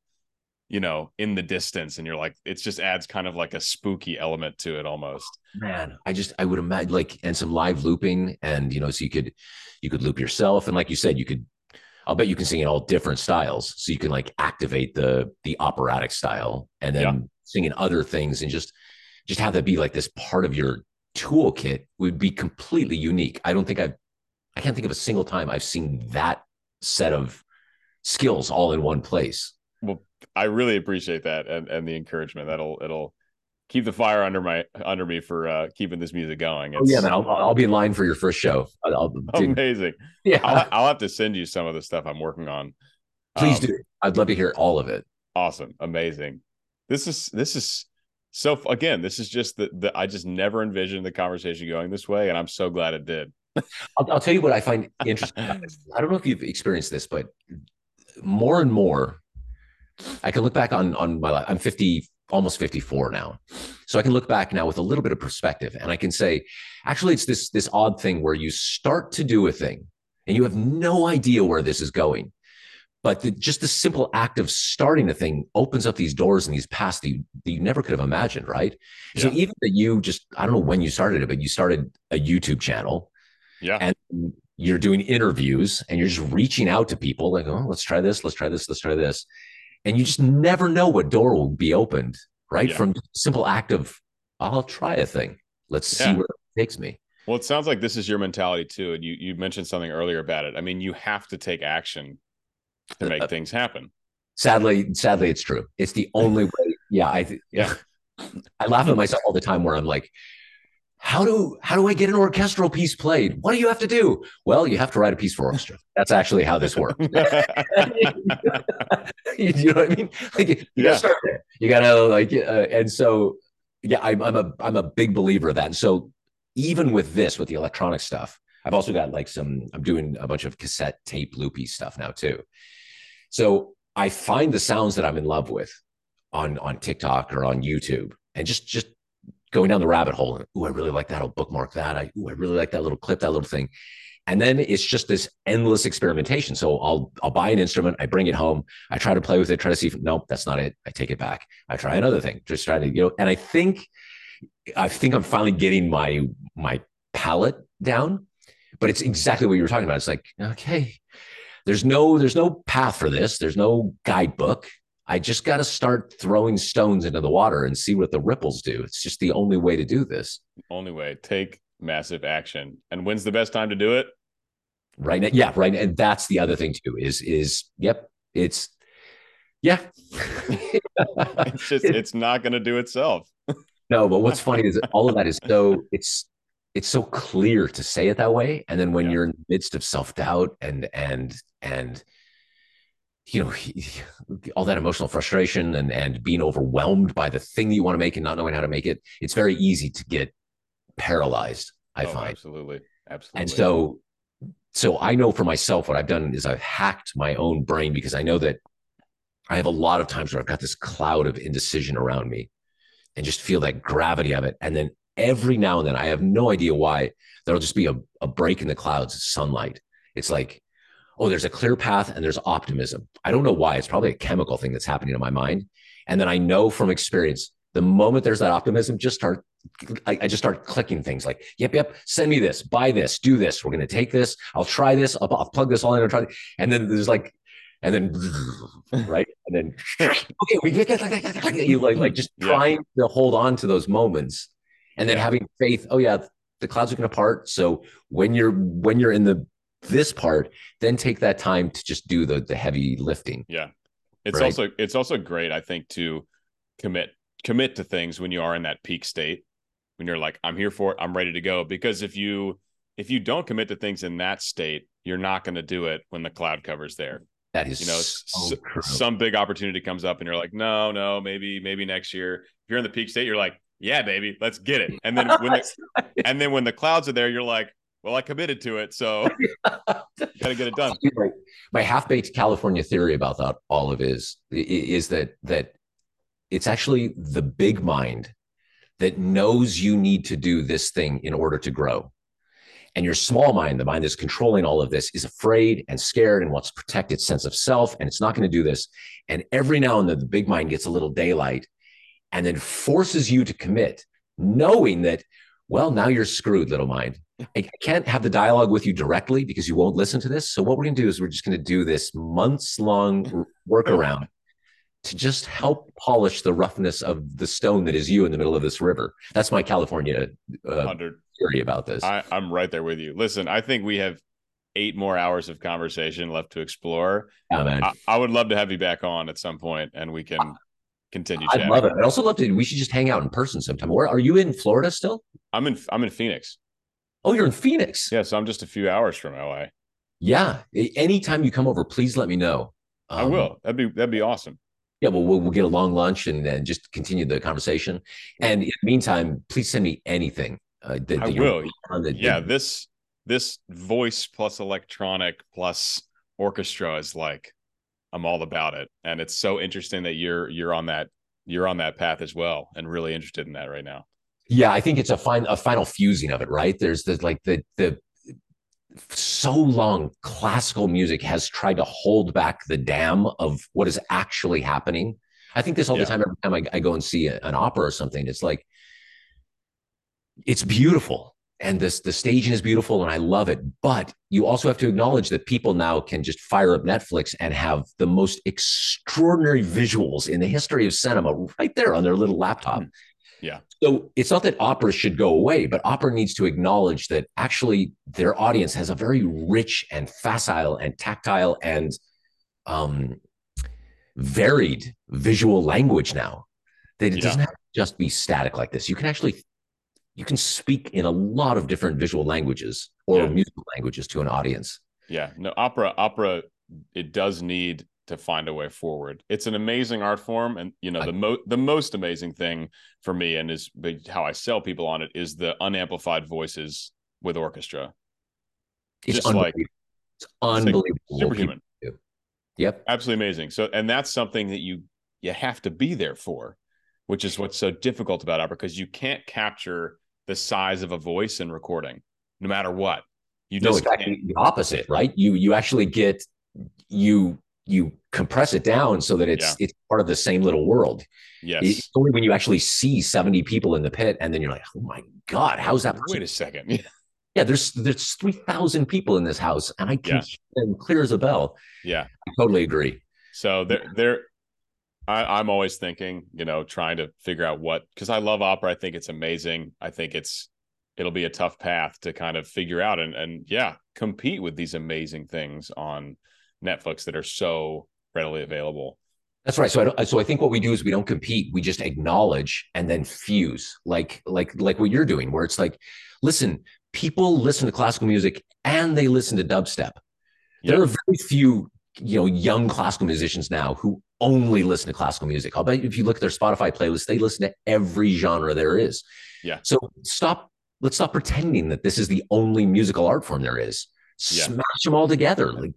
you know, in the distance, and you're like, it just adds kind of like a spooky element to it almost. Man, I just I would imagine like and some live looping, and you know, so you could you could loop yourself, and like you said, you could I'll bet you can sing in all different styles. So you can like activate the the operatic style and then yeah. sing in other things and just just have that be like this part of your toolkit would be completely unique. I don't think I've I can't think of a single time I've seen that set of skills all in one place. Well, I really appreciate that and, and the encouragement. That'll it'll keep the fire under my under me for uh, keeping this music going. It's, oh, yeah, man, I'll, I'll, be in line for your first show. I'll, amazing. Yeah, I'll, I'll, have to send you some of the stuff I'm working on. Please um, do. I'd love to hear all of it. Awesome, amazing. This is this is so again. This is just the, the I just never envisioned the conversation going this way, and I'm so glad it did. I'll, I'll tell you what I find interesting. I don't know if you've experienced this, but more and more, I can look back on on my life. I'm 50 almost 54 now. So I can look back now with a little bit of perspective and I can say, actually, it's this, this odd thing where you start to do a thing and you have no idea where this is going. But the, just the simple act of starting a thing opens up these doors and these paths that you, that you never could have imagined, right? Yeah. So even that you just, I don't know when you started it, but you started a YouTube channel. Yeah. And you're doing interviews and you're just reaching out to people like, oh, let's try this, let's try this, let's try this and you just never know what door will be opened right? Yeah. from simple act of i'll try a thing. Let's yeah. see where it takes me. Well it sounds like this is your mentality too and you you mentioned something earlier about it. I mean you have to take action to make uh, things happen. sadly sadly it's true. It's the only way. Yeah i yeah. I laugh at myself all the time where i'm like how do how do I get an orchestral piece played? What do you have to do? Well, you have to write a piece for orchestra. That's actually how this works. you know what I mean? Like you yeah. gotta start there. You gotta like, uh, and so yeah, I'm, I'm a I'm a big believer of that. And so even with this, with the electronic stuff, I've also got like some. I'm doing a bunch of cassette tape loopy stuff now too. So I find the sounds that I'm in love with on on TikTok or on YouTube, and just just going down the rabbit hole. And, ooh, I really like that. I'll bookmark that. I, ooh, I really like that little clip, that little thing. And then it's just this endless experimentation. So I'll I'll buy an instrument, I bring it home, I try to play with it, try to see if nope, that's not it. I take it back. I try another thing, just try to you know. And I think I think I'm finally getting my my palette down. But it's exactly what you were talking about. It's like okay, there's no there's no path for this. There's no guidebook. I just got to start throwing stones into the water and see what the ripples do. It's just the only way to do this. Only way. Take massive action. And when's the best time to do it? Right now. Yeah, right. Now. And that's the other thing too, is is yep, it's yeah. it's just it's not gonna do itself. no, but what's funny is all of that is so it's it's so clear to say it that way. And then when yeah. you're in the midst of self-doubt and and and you know all that emotional frustration and and being overwhelmed by the thing that you want to make and not knowing how to make it it's very easy to get paralyzed i oh, find. absolutely. Absolutely. and so so i know for myself what i've done is i've hacked my own brain because i know that i have a lot of times where i've got this cloud of indecision around me and just feel that gravity of it. And then every now and then i have no idea why there'll just be a, a break in the clouds sunlight. It's like oh, there's a clear path and there's optimism. I don't know why. It's probably a chemical thing that's happening in my mind. And then I know from experience, the moment there's that optimism, just start, I, I just start clicking things like, yep, yep, send me this, buy this, do this. We're going to take this. I'll try this. I'll, I'll plug this all in and try. And then there's like, and then right and then okay we get you like like just yeah. trying to hold on to those moments and then having faith oh yeah the clouds are going to part so when you're when you're in the this part, then take that time to just do the the heavy lifting. Yeah. It's right? also it's also great, I think, to commit commit to things when you are in that peak state, when you're like, I'm here for it, I'm ready to go. Because if you if you don't commit to things in that state, you're not going to do it when the cloud cover's there. That is, you know, so some big opportunity comes up, and you're like, no, no, maybe, maybe next year. If you're in the peak state, you're like, yeah, baby, let's get it. And then when the, and then when the clouds are there, you're like, well, I committed to it, so got to get it done. My half baked California theory about that all of is is that that it's actually the big mind that knows you need to do this thing in order to grow. And your small mind, the mind that's controlling all of this, is afraid and scared and wants to protect its sense of self. And it's not going to do this. And every now and then, the big mind gets a little daylight and then forces you to commit, knowing that, well, now you're screwed, little mind. I can't have the dialogue with you directly because you won't listen to this. So, what we're going to do is we're just going to do this months long workaround to just help polish the roughness of the stone that is you in the middle of this river. That's my California uh, theory about this. I, I'm right there with you. Listen, I think we have eight more hours of conversation left to explore. I, I would love to have you back on at some point and we can continue. I'd love it. I'd also love to. We should just hang out in person sometime. Where are you in Florida still? I'm in. I'm in Phoenix. Oh, you're in Phoenix. Yeah, so I'm just a few hours from LA. Yeah. Anytime you come over, please let me know. Um, I will. That'd be that'd be awesome. Yeah, well, we'll, we'll get a long lunch and, and just continue the conversation. And in the meantime, please send me anything. Uh, that, I will. That, yeah, this this voice plus electronic plus orchestra is like I'm all about it, and it's so interesting that you're you're on that you're on that path as well, and really interested in that right now. Yeah, I think it's a fine a final fusing of it, right? There's the like the the so long classical music has tried to hold back the dam of what is actually happening. I think this all yeah. the time. Every time I, I go and see a, an opera or something, it's like it's beautiful and this the staging is beautiful and I love it. But you also have to acknowledge that people now can just fire up Netflix and have the most extraordinary visuals in the history of cinema right there on their little laptop. Mm. Yeah. So it's not that opera should go away, but opera needs to acknowledge that actually their audience has a very rich and facile and tactile and um, varied visual language now. That it yeah. doesn't have to just be static like this. You can actually you can speak in a lot of different visual languages or yeah. musical languages to an audience. Yeah. No, opera, opera, it does need to find a way forward. It's an amazing art form, and you know the mo- the most amazing thing for me, and is how I sell people on it, is the unamplified voices with orchestra. It's Just like it's unbelievable. Like superhuman. Yep, absolutely amazing. So, and that's something that you you have to be there for, which is what's so difficult about opera because you can't capture the size of a voice in recording, no matter what. You just no, exactly the opposite, right? You you actually get you you compress it down so that it's yeah. it's part of the same little world. Yes. It's only when you actually see 70 people in the pit and then you're like, oh my God, how's that? Wait a second. yeah, yeah there's there's 3,000 people in this house and I can yeah. hear them clear as a bell. Yeah. I totally agree. So there there I, I'm always thinking, you know, trying to figure out what because I love opera. I think it's amazing. I think it's it'll be a tough path to kind of figure out and and yeah, compete with these amazing things on Netflix that are so readily available. That's right. So I so I think what we do is we don't compete. We just acknowledge and then fuse, like like like what you're doing, where it's like, listen, people listen to classical music and they listen to dubstep. Yep. There are very few, you know, young classical musicians now who only listen to classical music. I'll bet if you look at their Spotify playlist, they listen to every genre there is. Yeah. So stop. Let's stop pretending that this is the only musical art form there is. Yeah. Smash them all together. Like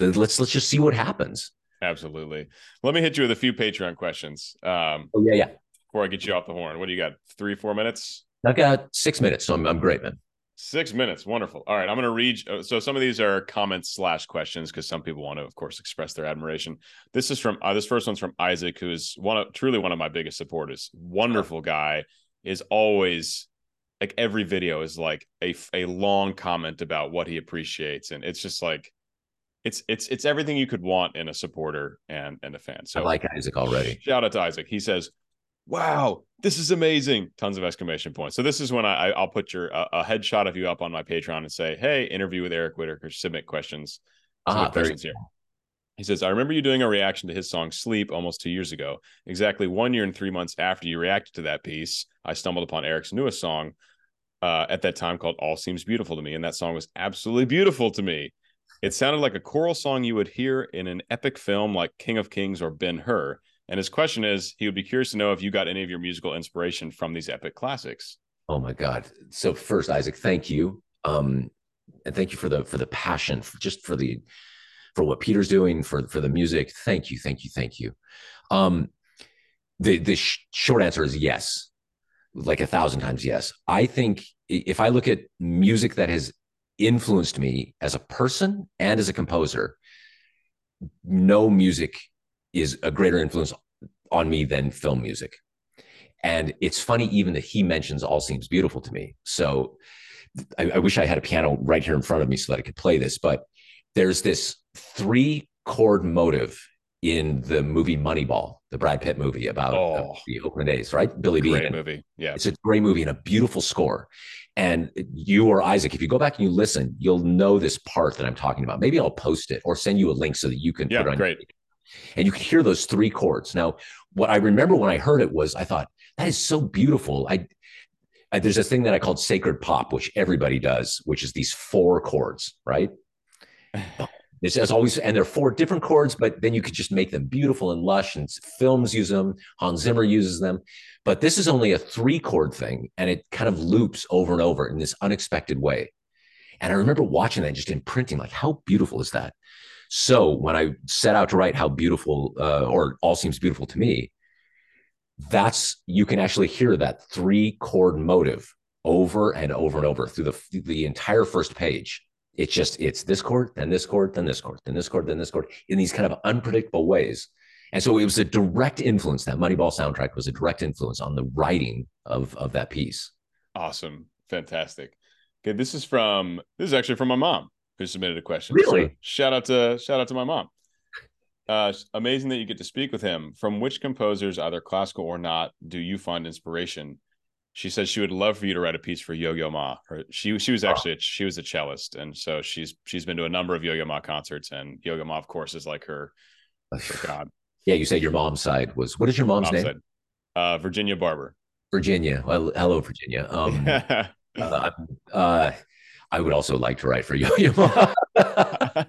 let's let's just see what happens. Absolutely. Let me hit you with a few Patreon questions. Um, oh yeah, yeah. Before I get you off the horn, what do you got? Three, four minutes? I've got six minutes, so I'm I'm great, man. Six minutes, wonderful. All right, I'm going to read. Uh, so some of these are comments slash questions because some people want to, of course, express their admiration. This is from uh, this first one's from Isaac, who is one of truly one of my biggest supporters. Wonderful guy, is always like every video is like a a long comment about what he appreciates, and it's just like it's it's it's everything you could want in a supporter and and a fan. So I like Isaac already. Shout out to Isaac. He says, "Wow, this is amazing!" Tons of exclamation points. So this is when I I'll put your a, a headshot of you up on my Patreon and say, "Hey, interview with Eric Whitacre. Submit questions." Ah, questions here. He says, I remember you doing a reaction to his song Sleep almost two years ago. Exactly one year and three months after you reacted to that piece, I stumbled upon Eric's newest song uh, at that time called All Seems Beautiful to Me. And that song was absolutely beautiful to me. It sounded like a choral song you would hear in an epic film like King of Kings or Ben Hur. And his question is he would be curious to know if you got any of your musical inspiration from these epic classics. Oh my God. So first, Isaac, thank you. Um, and thank you for the for the passion, for just for the for what Peter's doing, for for the music. Thank you, thank you, thank you. Um, the the sh- short answer is yes, like a thousand times yes. I think if I look at music that has influenced me as a person and as a composer, no music is a greater influence on me than film music. And it's funny, even that he mentions All Seems Beautiful to me. So I, I, wish I had a piano right here in front of me so that I could play this. But there's this three chord motive in the movie Moneyball, the Brad Pitt movie about oh, uh, the Oakland A's, right? Billy B. Great movie. Yeah. It's a great movie and a beautiful score. And you or Isaac, if you go back and you listen, you'll know this part that I'm talking about. Maybe I'll post it or send you a link so that you can yeah, put it on. Great. And you can hear those three chords. Now, what I remember when I heard it was I thought, that is so beautiful. I, I there's this thing that I called sacred pop, which everybody does, which is these four chords, right? This is always, and there are four different chords, but then you could just make them beautiful and lush. And films use them. Hans Zimmer uses them, but this is only a three chord thing, and it kind of loops over and over in this unexpected way. And I remember watching that, just imprinting, like, how beautiful is that? So when I set out to write how beautiful, uh, or all seems beautiful to me, that's you can actually hear that three chord motive over and over and over through the the entire first page it's just it's this chord, then this chord, then this chord, then this chord, then this chord in these kind of unpredictable ways. And so it was a direct influence. That Moneyball soundtrack was a direct influence on the writing of of that piece. Awesome, fantastic. Okay, this is from this is actually from my mom who submitted a question. Really? So shout out to shout out to my mom. Uh, amazing that you get to speak with him. From which composers, either classical or not, do you find inspiration? She said she would love for you to write a piece for Yo-Yo Ma. Her, she she was actually a, she was a cellist, and so she's she's been to a number of Yo-Yo Ma concerts, and Yo-Yo Ma, of course, is like her, her god. Yeah, you said your mom's side was what is your mom's, mom's name? Uh, Virginia Barber. Virginia. Well, hello, Virginia. Um, uh, uh, I would also like to write for Yo-Yo Ma.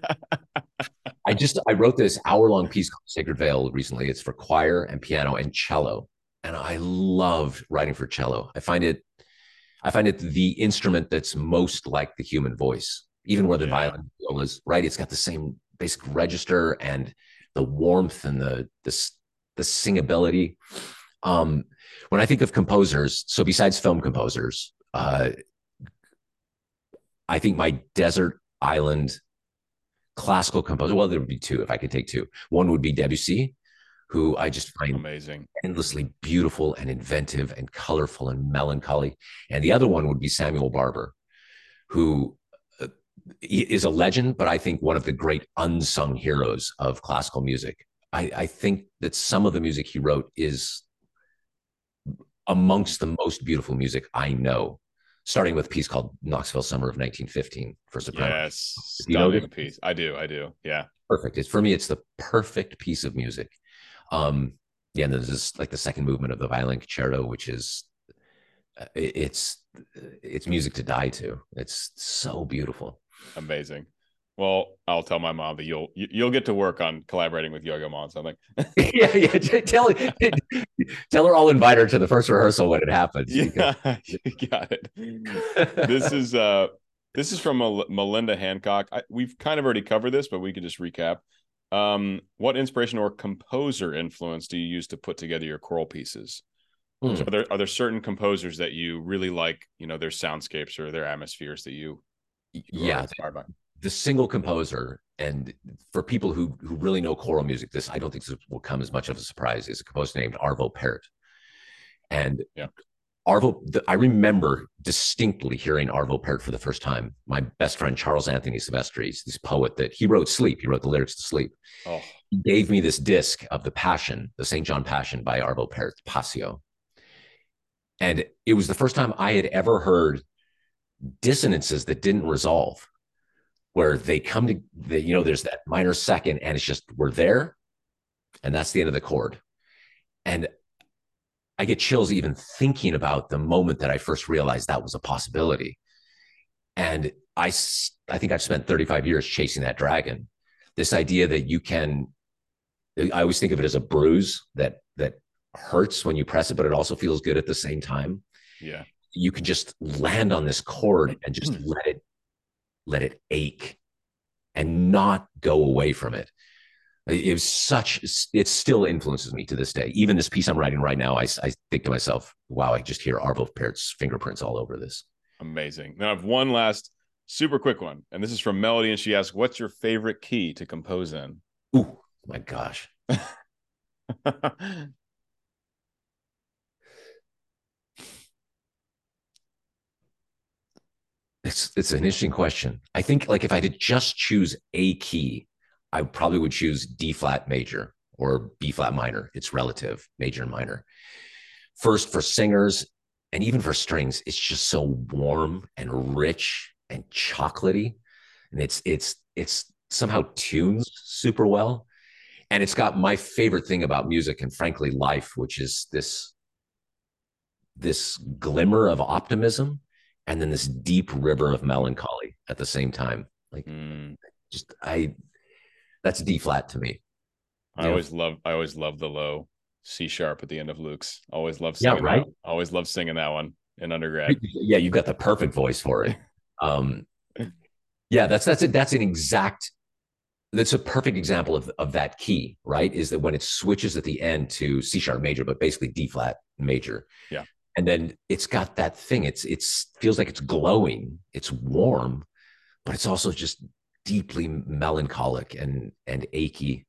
I just I wrote this hour long piece called Sacred Veil recently. It's for choir and piano and cello and I love writing for cello. I find it, I find it the instrument that's most like the human voice, even where the yeah. violin is. Right, it's got the same basic register and the warmth and the the the singability. Um, when I think of composers, so besides film composers, uh, I think my desert island classical composer. Well, there would be two if I could take two. One would be Debussy, who I just find amazing, endlessly beautiful and inventive and colorful and melancholy. And the other one would be Samuel Barber, who uh, a legend, but I think one of the great unsung heroes of classical music. I, I think that some of the music he wrote is amongst the most beautiful music I know starting with a piece called Knoxville Summer of 1915 for soprano. Yes, you know piece. I do, I do. Yeah, perfect. It's for me. It's the perfect piece of music. Um, yeah, and there's this like the second movement of the violin concerto, which is uh, it's it's music to die to. It's so beautiful. Amazing. Well, I'll tell my mom that you'll you'll get to work on collaborating with Yo-Yo Ma on something. yeah, yeah. Tell tell her I'll invite her to the first rehearsal when it happens. Yeah, you got it. this is uh this is from Melinda Hancock. I, we've kind of already covered this, but we could just recap. Um, what inspiration or composer influence do you use to put together your choral pieces? Hmm. So are there are there certain composers that you really like, you know, their soundscapes or their atmospheres that you, you yeah inspired by? The single composer, and for people who who really know choral music, this I don't think this will come as much of a surprise, is a composer named Arvo Pärt. And yeah. Arvo, the, I remember distinctly hearing Arvo Pärt for the first time. My best friend Charles Anthony Silvestri, this poet that he wrote Sleep. He wrote the lyrics to Sleep. Oh. He gave me this disc of the Passion, the St. John Passion by Arvo Pärt, Passio. And it was the first time I had ever heard dissonances that didn't resolve, where they come to, the, you know, there's that minor second and it's just, we're there. And that's the end of the chord. And I get chills even thinking about the moment that I first realized that was a possibility. And I, I think I've spent 35 years chasing that dragon. This idea that you can, I always think of it as a bruise that that hurts when you press it, but it also feels good at the same time. Yeah, you can just land on this chord and just hmm. let it let it ache and not go away from it. It was such, it still influences me to this day. Even this piece I'm writing right now, I, I think to myself, wow, I just hear Arvo Pärt's fingerprints all over this. Amazing. Now I have one last super quick one. And this is from Melody. And she asks, What's your favorite key to compose in? Ooh, my gosh. it's it's an interesting question. I think like if I did just choose a key, I probably would choose D flat major or B flat minor. It's relative, major and minor. First for singers and even for strings, it's just so warm and rich and chocolatey, and it's it's it's somehow tunes super well, and it's got my favorite thing about music and frankly life, which is this this glimmer of optimism and then this deep river of melancholy at the same time. Like mm. just I that's D flat to me. I always love I always love the low C sharp at the end of Lux. Always love singing yeah, right. That. Always love singing that one in undergrad. Yeah, you've got the perfect voice for it. um yeah, that's that's it. That's an exact that's a perfect example of, of that key, right? Is that when it switches at the end to C sharp major, but basically D flat major. Yeah and then it's got that thing it's it's feels like it's glowing it's warm but it's also just deeply melancholic and and achy.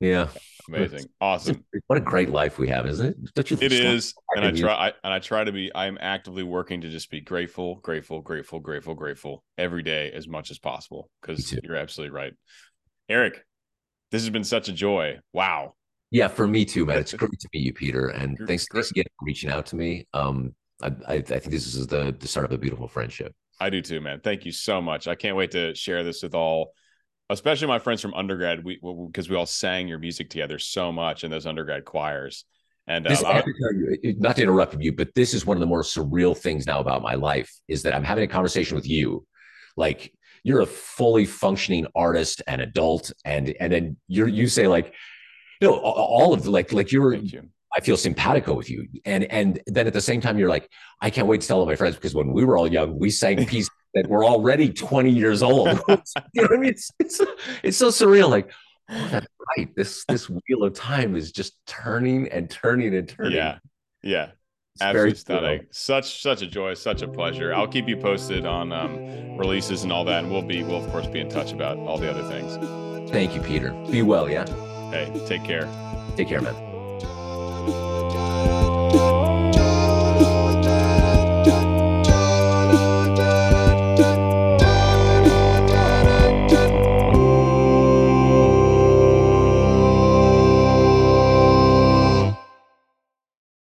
Yeah. Amazing. Awesome. what a great life we have isn't it? Don't you it is and i try I, and i try to be i'm actively working to just be grateful grateful grateful grateful grateful every day as much as possible because you're absolutely right. Eric this has been such a joy. Wow. Yeah, for me too, man. It's great to meet you, Peter, and thanks, thanks again for reaching out to me. Um, I, I, I think this is the the start of a beautiful friendship. I do too, man. Thank you so much. I can't wait to share this with all, especially my friends from undergrad. We because we all sang your music together so much in those undergrad choirs. And uh, this, I, you, not to interrupt you, but this is one of the more surreal things now about my life is that I'm having a conversation with you, like you're a fully functioning artist and adult, and and then you you say like you know, all of the, like, like you're, you. I feel simpatico with you. And, and then at the same time, you're like, I can't wait to tell all my friends because when we were all young, we sang pieces that were already 20 years old. you know what I mean? It's, it's, it's so surreal. Like, oh, that's right. This, this wheel of time is just turning and turning and turning. Yeah. Yeah. It's Absolutely stunning. Cool. Such such a joy, such a pleasure. I'll keep you posted on um, releases and all that, and we'll be we'll of course be in touch about all the other things. Thank you, Peter. Be well, yeah. Hey, take care. Take care, man.